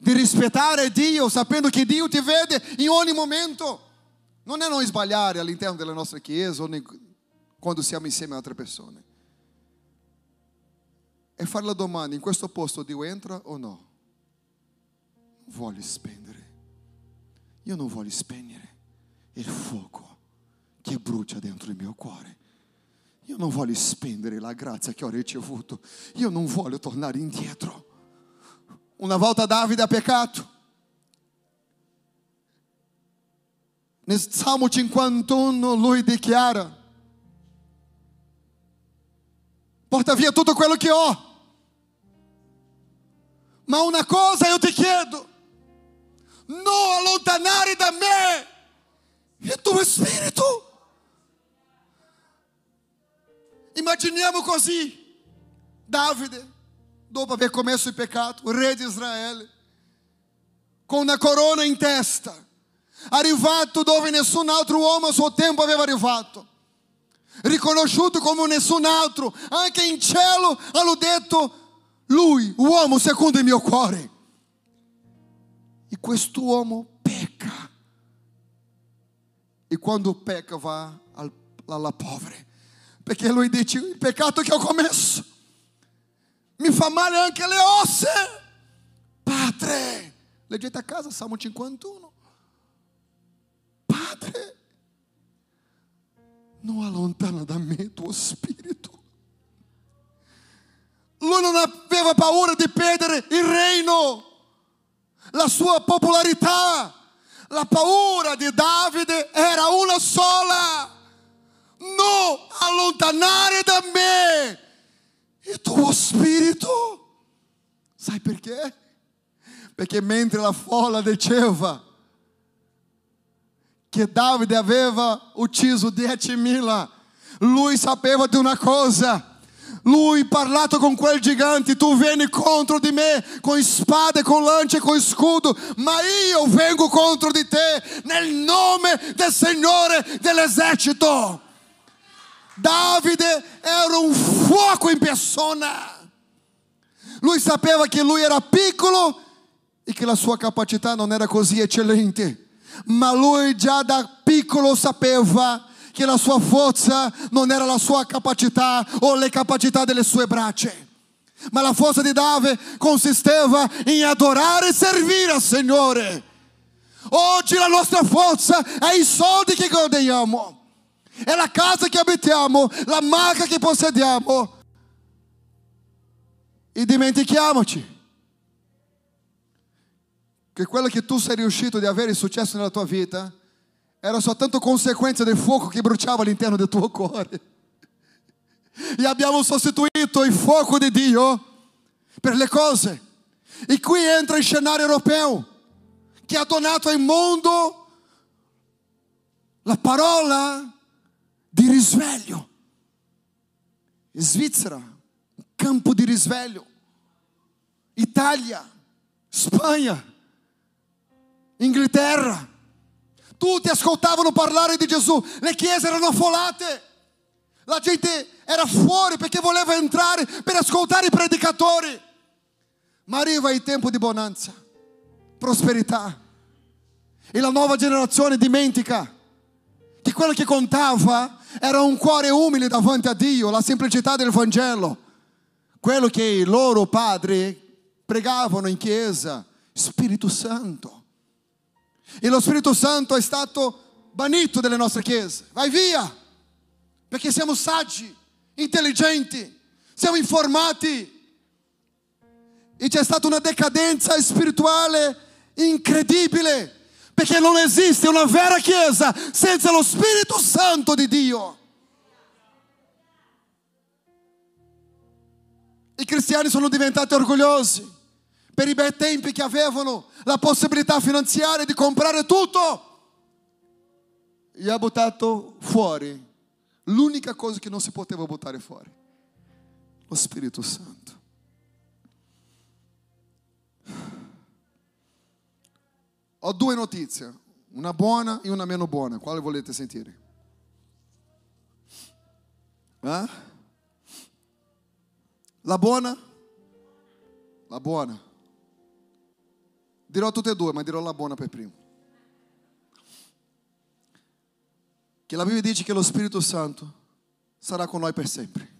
di rispettare Dio, sapendo che Dio ti vede in ogni momento. Non è non sbagliare all'interno della nostra chiesa o quando siamo insieme a altre persone e fare la domanda, in questo posto Dio entra o no? Voglio spegnere. Io non voglio spegnere il fuoco che brucia dentro il mio cuore. Io non voglio spendere la grazia che ho ricevuto. Io non voglio tornare indietro. Una volta Davide ha peccato. Nel Salmo 51 lui dichiara, porta via tutto quello che ho ma una cosa io ti chiedo, non allontanare da me il tuo spirito. Immaginiamo così, Davide, dopo aver commesso il peccato, re di Israele, con una corona in testa, arrivato dove nessun altro uomo a suo tempo aveva arrivato, riconosciuto come nessun altro, anche in cielo hanno detto lui, uomo secondo il mio cuore. E quest'uomo pecca. E quando pecca va alla povera. Perché lui dice, il peccato che ho commesso mi fa male anche le ossa. Padre, leggete a casa Salmo 51. Padre, non allontana da me tuo spirito. Lui non aveva paura di perdere il reino, la sua popolarità. La paura di Davide era una sola. Non allontanare da me il tuo spirito. Sai perché? Perché mentre la folla diceva che Davide aveva ucciso 10.000, lui sapeva di una cosa lui parlato con quel gigante, tu vieni contro di me con spade, con lance, con scudo, ma io vengo contro di te nel nome del Signore dell'esercito. Davide era un fuoco in persona. Lui sapeva che lui era piccolo e che la sua capacità non era così eccellente, ma lui già da piccolo sapeva che la sua forza non era la sua capacità o le capacità delle sue braccia. Ma la forza di Davide consisteva in adorare e servire al Signore. Oggi la nostra forza è i soldi che guadagniamo, è la casa che abitiamo, la marca che possediamo. E dimentichiamoci che quello che tu sei riuscito di avere successo nella tua vita era soltanto conseguenza del fuoco che bruciava all'interno del tuo cuore. E abbiamo sostituito il fuoco di Dio per le cose. E qui entra il scenario europeo che ha donato al mondo la parola di risveglio. Svizzera, campo di risveglio. Italia, Spagna, Inghilterra tutti ascoltavano parlare di Gesù, le chiese erano affollate, la gente era fuori perché voleva entrare per ascoltare i predicatori. Ma arriva il tempo di bonanza, prosperità e la nuova generazione dimentica che quello che contava era un cuore umile davanti a Dio, la semplicità del Vangelo, quello che i loro padri pregavano in chiesa, Spirito Santo. E lo Spirito Santo è stato banito dalle nostre chiese. Vai via, perché siamo saggi, intelligenti, siamo informati. E c'è stata una decadenza spirituale incredibile, perché non esiste una vera chiesa senza lo Spirito Santo di Dio. I cristiani sono diventati orgogliosi per i bei tempi che avevano la possibilità finanziaria di comprare tutto. E ha buttato fuori l'unica cosa che non si poteva buttare fuori, lo Spirito Santo. Ho due notizie, una buona e una meno buona. Quale volete sentire? Eh? La buona? La buona. Dirò tutte e due, ma dirò la buona per primo. Che la Bibbia dice che lo Spirito Santo sarà con noi per sempre.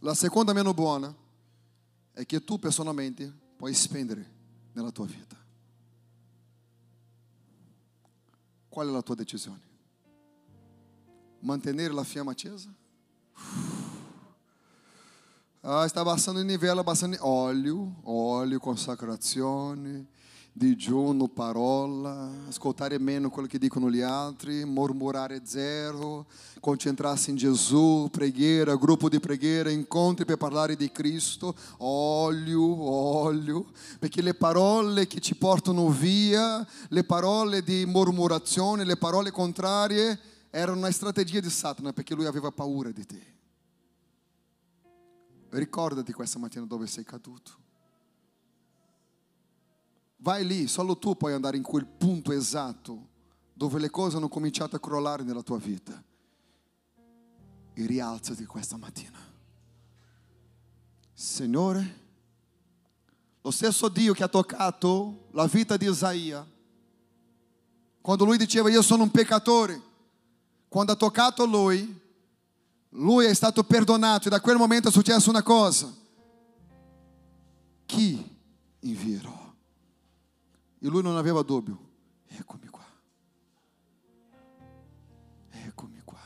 La seconda meno buona è che tu personalmente puoi spendere nella tua vita. Qual è la tua decisione? Mantenere la fiamma accesa? Ah, sta abbassando il livello, abbassando óleo, óleo, consacrazione, digiuno, parola, ascoltare meno quello che dicono gli altri, mormorare zero, concentrarsi in Gesù, preghiera, gruppo di preghiera, incontri per parlare di Cristo, olio, olio, perché le parole che ci portano via, le parole di mormorazione, le parole contrarie, erano una strategia di Satana perché lui aveva paura di te. Ricordati questa mattina dove sei caduto. Vai lì, solo tu puoi andare in quel punto esatto dove le cose hanno cominciato a crollare nella tua vita. E rialzati questa mattina. Signore, lo stesso Dio che ha toccato la vita di Isaia, quando lui diceva io sono un peccatore, quando ha toccato lui, lui è stato perdonato e da quel momento è successa una cosa. Chi invierò? E lui non aveva dubbio. Eccomi qua. Eccomi qua.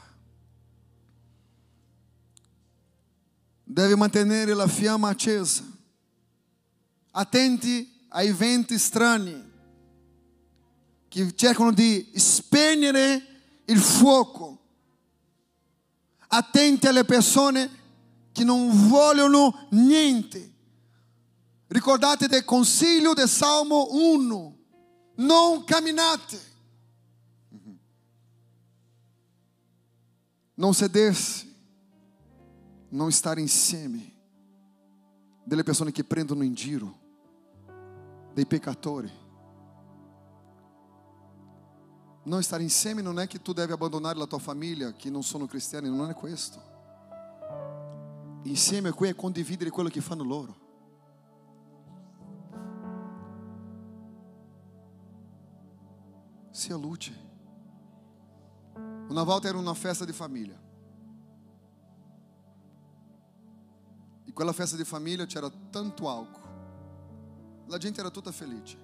Deve mantenere la fiamma accesa. Attenti ai venti strani che cercano di spegnere il fuoco attenti alle persone che non vogliono niente. Ricordate del consiglio del Salmo 1, non camminate. Non sedersi não estar insieme delle persone che prendono in giro, dei peccatori. Non stare insieme non è che tu devi abbandonare la tua famiglia che non sono cristiani, non è questo. Insieme qui è condividere quello che fanno loro. Sia luce. Una volta era una festa di famiglia. In quella festa di famiglia c'era tanto álcool. La gente era tutta felice,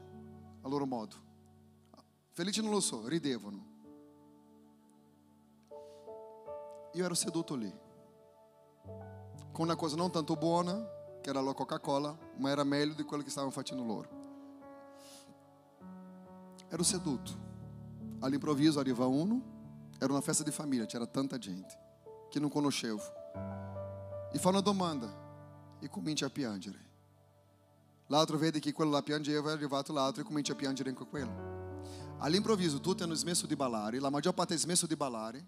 a loro modo. Felice non lo so, ridevano. Io ero seduto lì, con una cosa non tanto buona, che era la Coca-Cola, ma era meglio di quello che stavano facendo loro. Ero seduto. All'improvviso arriva uno, era una festa di famiglia, c'era tanta gente che non conoscevo. E fa una domanda, e comincia a piangere. L'altro vede che quello là piangeva, è arrivato l'altro e comincia a piangere anche quello. All'improvviso tutti hanno smesso di ballare, la maggior parte ha smesso di ballare.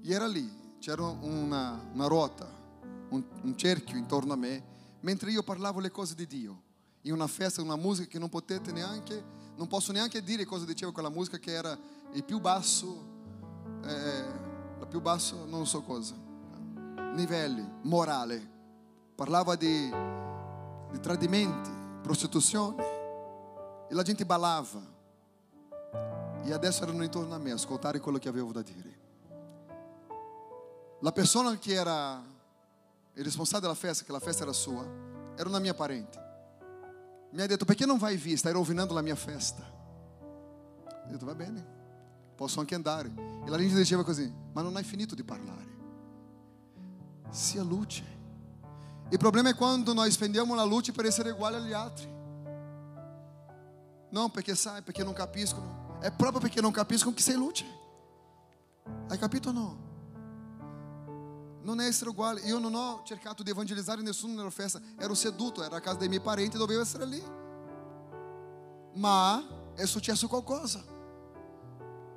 E era lì, c'era una, una ruota, un, un cerchio intorno a me, mentre io parlavo le cose di Dio. In una festa, una musica che non potete neanche, non posso neanche dire cosa diceva quella musica che era il più basso, eh, la più basso, non so cosa, livelli, morale. Parlava di, di tradimenti, prostituzione. E la gente ballava. E adesso erano intorno a me ascoltare quello che avevo da dire. La persona che era il responsabile della festa, che la festa era sua, era una mia parente. Mi ha detto, perché non vai via? Stai rovinando la mia festa. Ho detto, va bene, posso anche andare. E la gente diceva così, ma non hai finito di parlare. Sia luce. Il problema è quando noi spendiamo la luce per essere uguali agli altri. Non perché sai, perché non capiscono. È proprio perché non capiscono che sei luce. Hai capito o no? Non è essere uguale. Io non ho cercato di evangelizzare nessuno nella festa. Ero seduto, era a casa dei miei parenti, dovevo essere lì. Ma è successo qualcosa.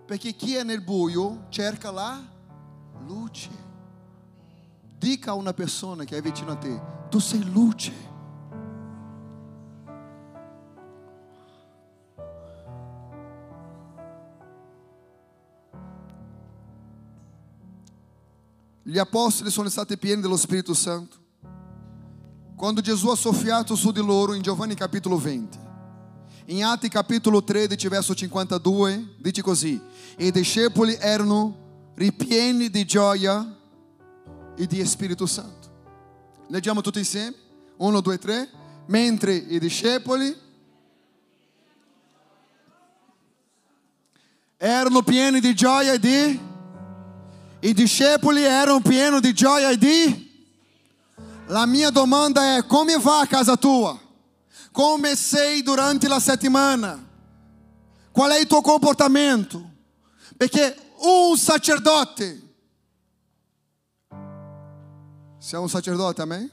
Perché chi è nel buio cerca la luce. Dica a una persona che è vicino a te, tu sei luce. Gli apostoli sono stati pieni dello Spirito Santo. Quando Gesù ha soffiato su di loro in Giovanni capitolo 20. In Atti capitolo 13, verso 52, dice così: i discepoli erano ripieni di gioia e di Spirito Santo. Leggiamo tutti insieme? Uno, due, tre. Mentre i discepoli erano pieni di gioia e di... I discepoli erano pieni di gioia e di... La mia domanda è come va a casa tua? Come sei durante la settimana? Qual è il tuo comportamento? Perché un sacerdote Siamo sacerdote, amém?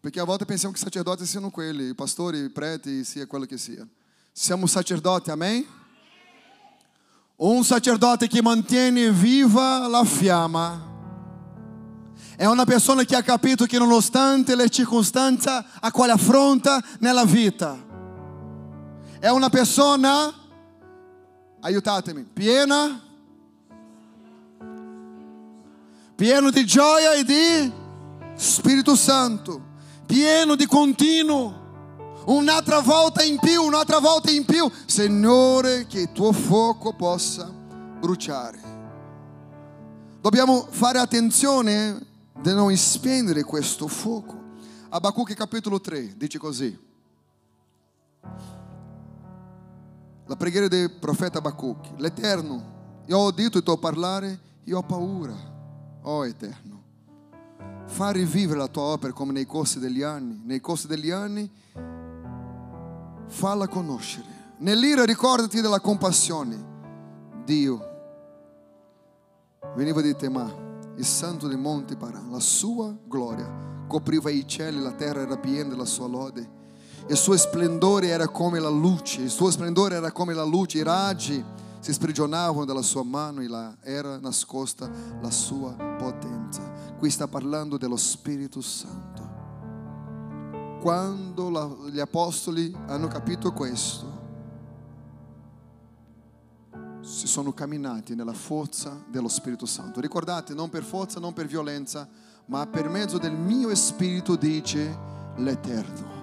Perché a volte pensiamo che sacerdoti siano quelli, pastori, preti, sia quello che sia. Siamo sacerdoti, amém? Un sacerdote che mantiene viva la fiamma. È una persona che ha capito che nonostante le circostanze a quale affronta nella vita, è una persona, aiutatemi, piena pieno di gioia e di Spirito Santo, pieno di continuo. Un'altra volta in più, un'altra volta in più. Signore, che il tuo fuoco possa bruciare. Dobbiamo fare attenzione di non spegnere questo fuoco. Abacuque capitolo 3 dice così. La preghiera del profeta Abacuque. L'Eterno, io ho udito il tuo parlare, io ho paura oh Eterno, fa rivivere la tua opera come nei corsi degli anni, nei corsi degli anni, falla conoscere. Nell'ira ricordati della compassione. Dio veniva di te, ma il santo dei monti parà, la sua gloria copriva i cieli, la terra era piena della sua lode. Il suo splendore era come la luce, il suo splendore era come la luce, i raggi si sprigionavano dalla sua mano e là era nascosta la sua potenza. Qui sta parlando dello Spirito Santo. Quando gli apostoli hanno capito questo, si sono camminati nella forza dello Spirito Santo. Ricordate, non per forza, non per violenza, ma per mezzo del mio Spirito dice l'Eterno.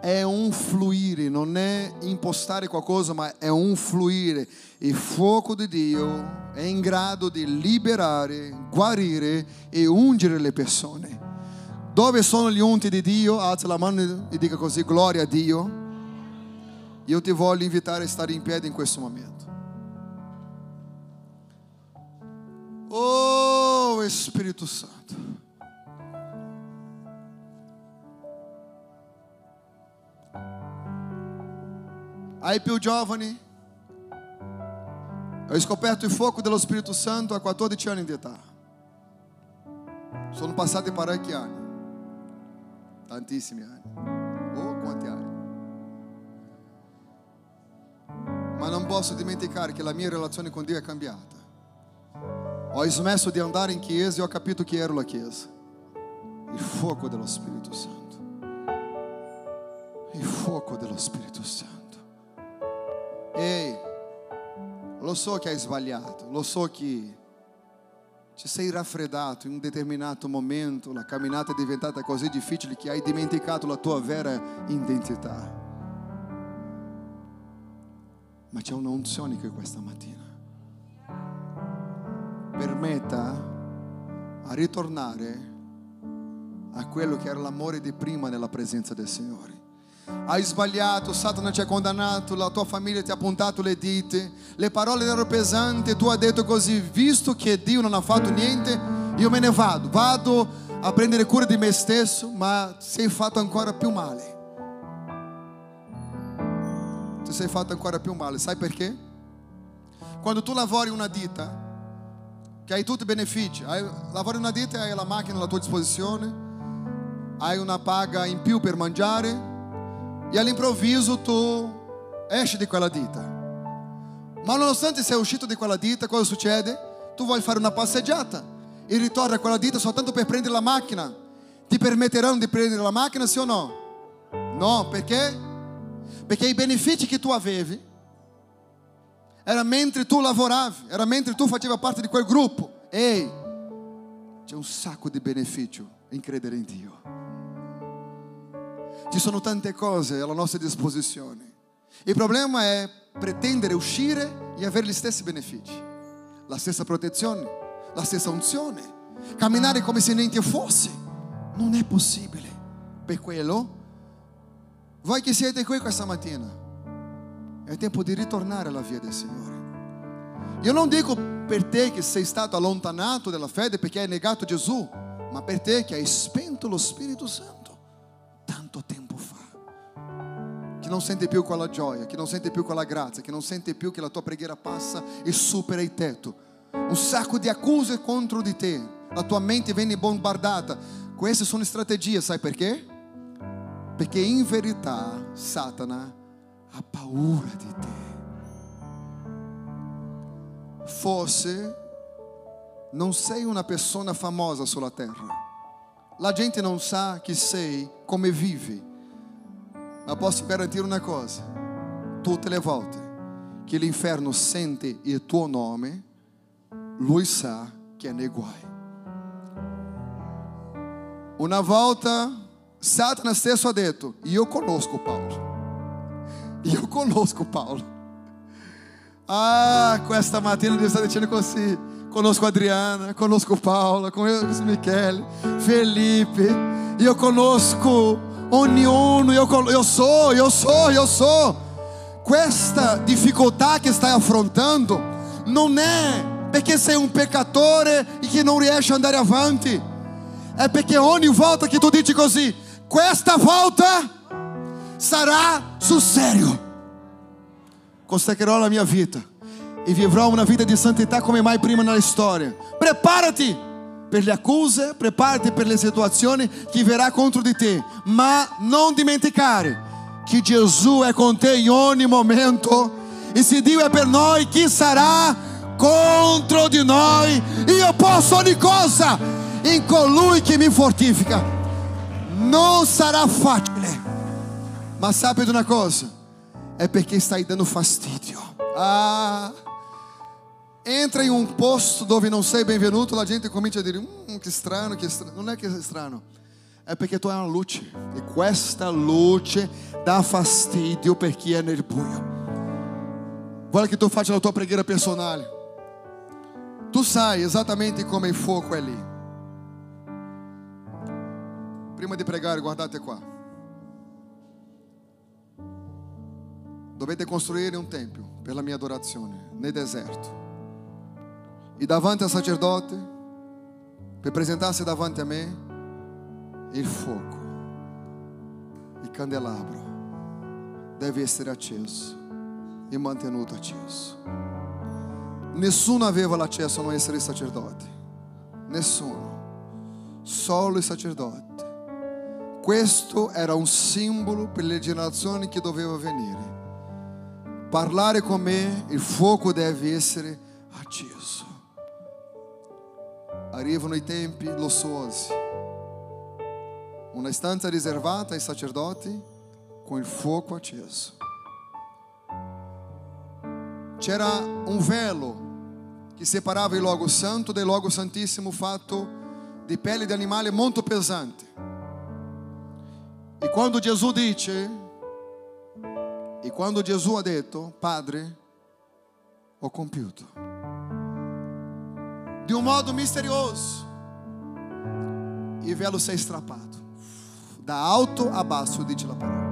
È un fluire, non è impostare qualcosa, ma è un fluire. Il fuoco di Dio è in grado di liberare, guarire e ungere le persone. Dove sono gli unti di Dio? Alza la mano e dica così, gloria a Dio. Io ti voglio invitare a stare in piedi in questo momento. Oh Espírito Santo. Aí più giovani, ho scoperto il fuoco dello Spirito Santo a 14 anni di età. Sono passati parecchi anni, tantissimi anni. Oh, quanti anni. Ma non posso dimenticare che la mia relazione con Dio è cambiata. Ho smesso di andare in chiesa e ho capito chi ero la chiesa. Il fuoco dello Spirito Santo. Il fuoco dello Spirito Santo. Ehi, lo so che hai sbagliato, lo so che ti sei raffreddato in un determinato momento, la camminata è diventata così difficile che hai dimenticato la tua vera identità. Ma c'è un'unzione che questa mattina permetta a ritornare a quello che era l'amore di prima nella presenza del Signore. Hai sbagliato, Satana ti ha condannato, la tua famiglia ti ha puntato le dita, le parole erano pesanti, tu hai detto così, visto che Dio non ha fatto niente, io me ne vado, vado a prendere cura di me stesso, ma sei fatto ancora più male. Tu sei fatto ancora più male, sai perché? Quando tu lavori una ditta, che hai tutti i benefici, hai, lavori una ditta e hai la macchina alla tua disposizione, hai una paga in più per mangiare e all'improvviso tu esci di quella ditta. Ma nonostante sei uscito di quella ditta, cosa succede? Tu vuoi fare una passeggiata e ritorni a quella ditta soltanto per prendere la macchina. Ti permetteranno di prendere la macchina, sì o no? No, perché? Perché i benefici che tu avevi era mentre tu lavoravi, era mentre tu facevi parte di quel gruppo. Ehi, c'è un sacco di beneficio in credere in Dio. Ci sono tante cose alla nostra disposizione. Il problema è pretendere uscire e avere gli stessi benefici, la stessa protezione, la stessa unzione, camminare come se niente fosse. Non è possibile. Per quello, voi che siete qui questa mattina, è tempo di ritornare alla via del Signore. Io non dico per te che sei stato allontanato dalla fede perché hai negato Gesù, ma per te che hai spento lo Spirito Santo non sente più quella gioia, che non sente più quella grazia, che non sente più che la tua preghiera passa e supera il tetto. Un sacco di accuse contro di te, la tua mente viene bombardata. Queste sono strategie, sai perché? Perché in verità Satana ha paura di te. Forse non sei una persona famosa sulla terra. La gente non sa chi sei, come vivi. Ma posso garantire una cosa: tutte le volte che l'inferno sente il tuo nome, lui sa che è nei. Una volta Satana stesso ha detto: Io conosco Paolo. Io conosco Paolo. Ah, questa mattina Dio sta dicendo così. Conosco Adriana, conosco Paola, conosco Michele, Felipe. Io conosco ognuno, io, io so, io so, io so. Questa difficoltà che stai affrontando non è perché sei un peccatore e che non riesci ad andare avanti. È perché ogni volta che tu dici così, questa volta sarà sul serio. Consacrerò la mia vita e vivrò una vita di santità come mai prima nella storia. Preparati per le accuse, preparati per le situazioni che verrà contro di te, ma non dimenticare che Gesù è con te in ogni momento E se Dio è per noi, chi sarà contro di noi? Io posso ogni cosa in colui che mi fortifica. Non sarà facile, ma di una cosa? È perché stai dando fastidio. Ah, entra in un posto dove non sei benvenuto, la gente comincia a dire: hum, che strano, che strano. Non è che è strano, è perché tu hai una luce e questa luce dà fastidio per chi è nel buio. Vuole che tu faccia la tua preghiera personale. Tu sai esattamente come il fuoco lì. Prima di pregare, guardate qua. Dovete costruire un tempio per la mia adorazione nel deserto. E davanti al sacerdote, per presentarsi davanti a me, il fuoco, il candelabro deve essere acceso e mantenuto acceso. Nessuno aveva l'accesso a non essere sacerdote. Nessuno. Solo il sacerdote. Questo era un simbolo per le generazioni che dovevano venire. Parlare con me, il fuoco deve essere acceso. Arrivano i tempi lussuosi. Una stanza riservata ai sacerdoti con il fuoco acceso. C'era un velo che separava il luogo santo del luogo santissimo fatto di pelle di animale molto pesante. E quando Gesù dice, e quando Gesù ha detto, Padre, ho compiuto, di un modo misterioso, il velo si è strappato, da alto a basso, dice la parola.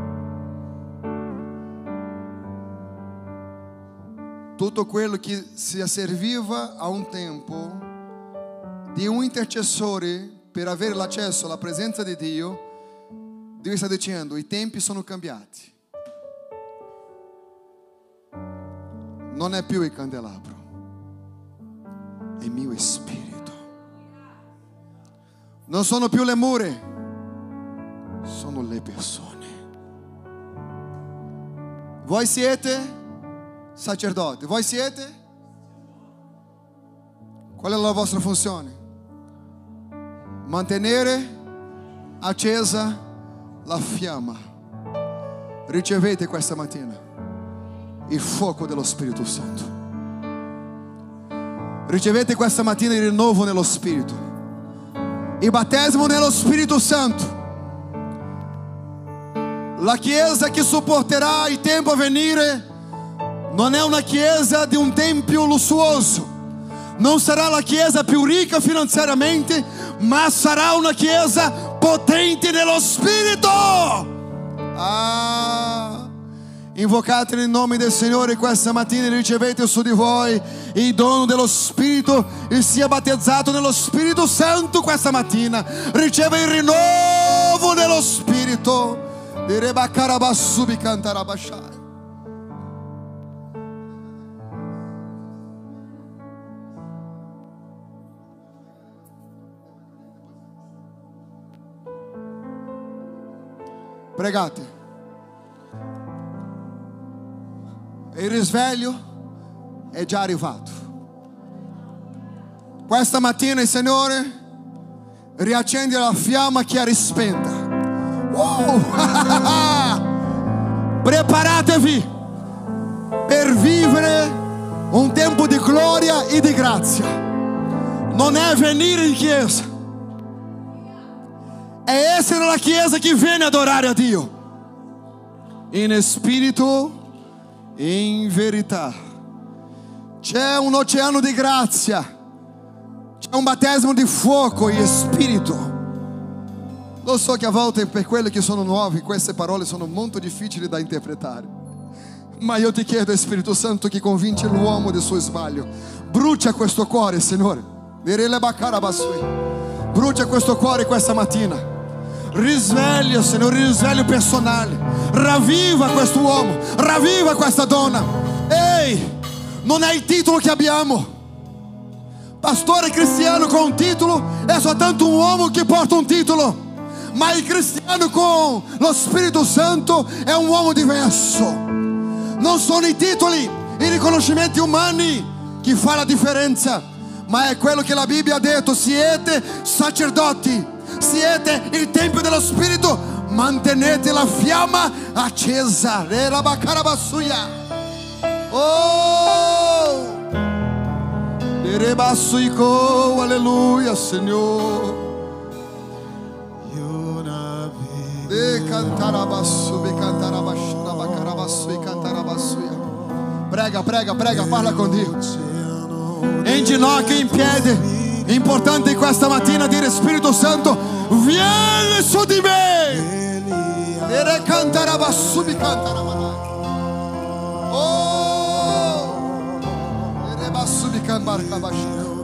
Tutto quello che si serviva a un tempo di un intercessore per avere l'accesso alla presenza di Dio, Dio sta dicendo, i tempi sono cambiati. Non è più il candelabro, il mio spirito. Non sono più le mura, sono le persone. Voi siete sacerdoti, voi siete? Qual è la vostra funzione? Mantenere accesa la fiamma. Ricevete questa mattina il fuoco dello Spirito Santo. Ricevete questa mattina il rinnovo nello Spirito. Il battesimo nello Spirito Santo. La Chiesa che sopporterà il tempo a venire non è una Chiesa di un tempio lussuoso. Non sarà la Chiesa più ricca finanziariamente, ma sarà una Chiesa potente nello Spirito. Ah. Invocate il nome del Signore questa mattina e ricevete su di voi il dono dello Spirito e sia battezzato nello Spirito Santo questa mattina. Riceve il rinnovo dello Spirito. Di Rebacarabassubi cantarabashai. Pregate. Il risveglio è già arrivato. Questa mattina il Signore riaccende la fiamma che era spenta. Uh! <laughs> Preparatevi per vivere un tempo di gloria e di grazia. Non è venire in chiesa, è essere la chiesa che viene adorare a Dio in spirito in verità. C'è un oceano di grazia, c'è un battesimo di fuoco e spirito. Lo so che a volte per quelli che sono nuovi queste parole sono molto difficili da interpretare. Ma io ti chiedo, Spirito Santo, che convince l'uomo del suo sbaglio. Brucia questo cuore, Signore. Brucia questo cuore questa mattina. Risveglia, Signore, risveglio personale. Ravviva questo uomo, ravviva questa donna. Ehi, non è il titolo che abbiamo. Pastore cristiano con un titolo è soltanto un uomo che porta un titolo. Ma il cristiano con lo Spirito Santo è un uomo diverso. Non sono i titoli, i riconoscimenti umani che fa la differenza, ma è quello che la Bibbia ha detto, siete sacerdoti, siete il Tempio dello Spirito, mantenete la fiamma accesa. Oh! Erebasuiko, aleluia, Senhor. E cantarabassu, e cantarabassu, e cantarabassu. Prega, prega, prega, parla con Dio. In ginocchio, in Importante questa mattina dire Spirito Santo, vieni su di me. Ere cantarabassu, mi cantarabassu. Oh! Erebassu, mi cantarabassu.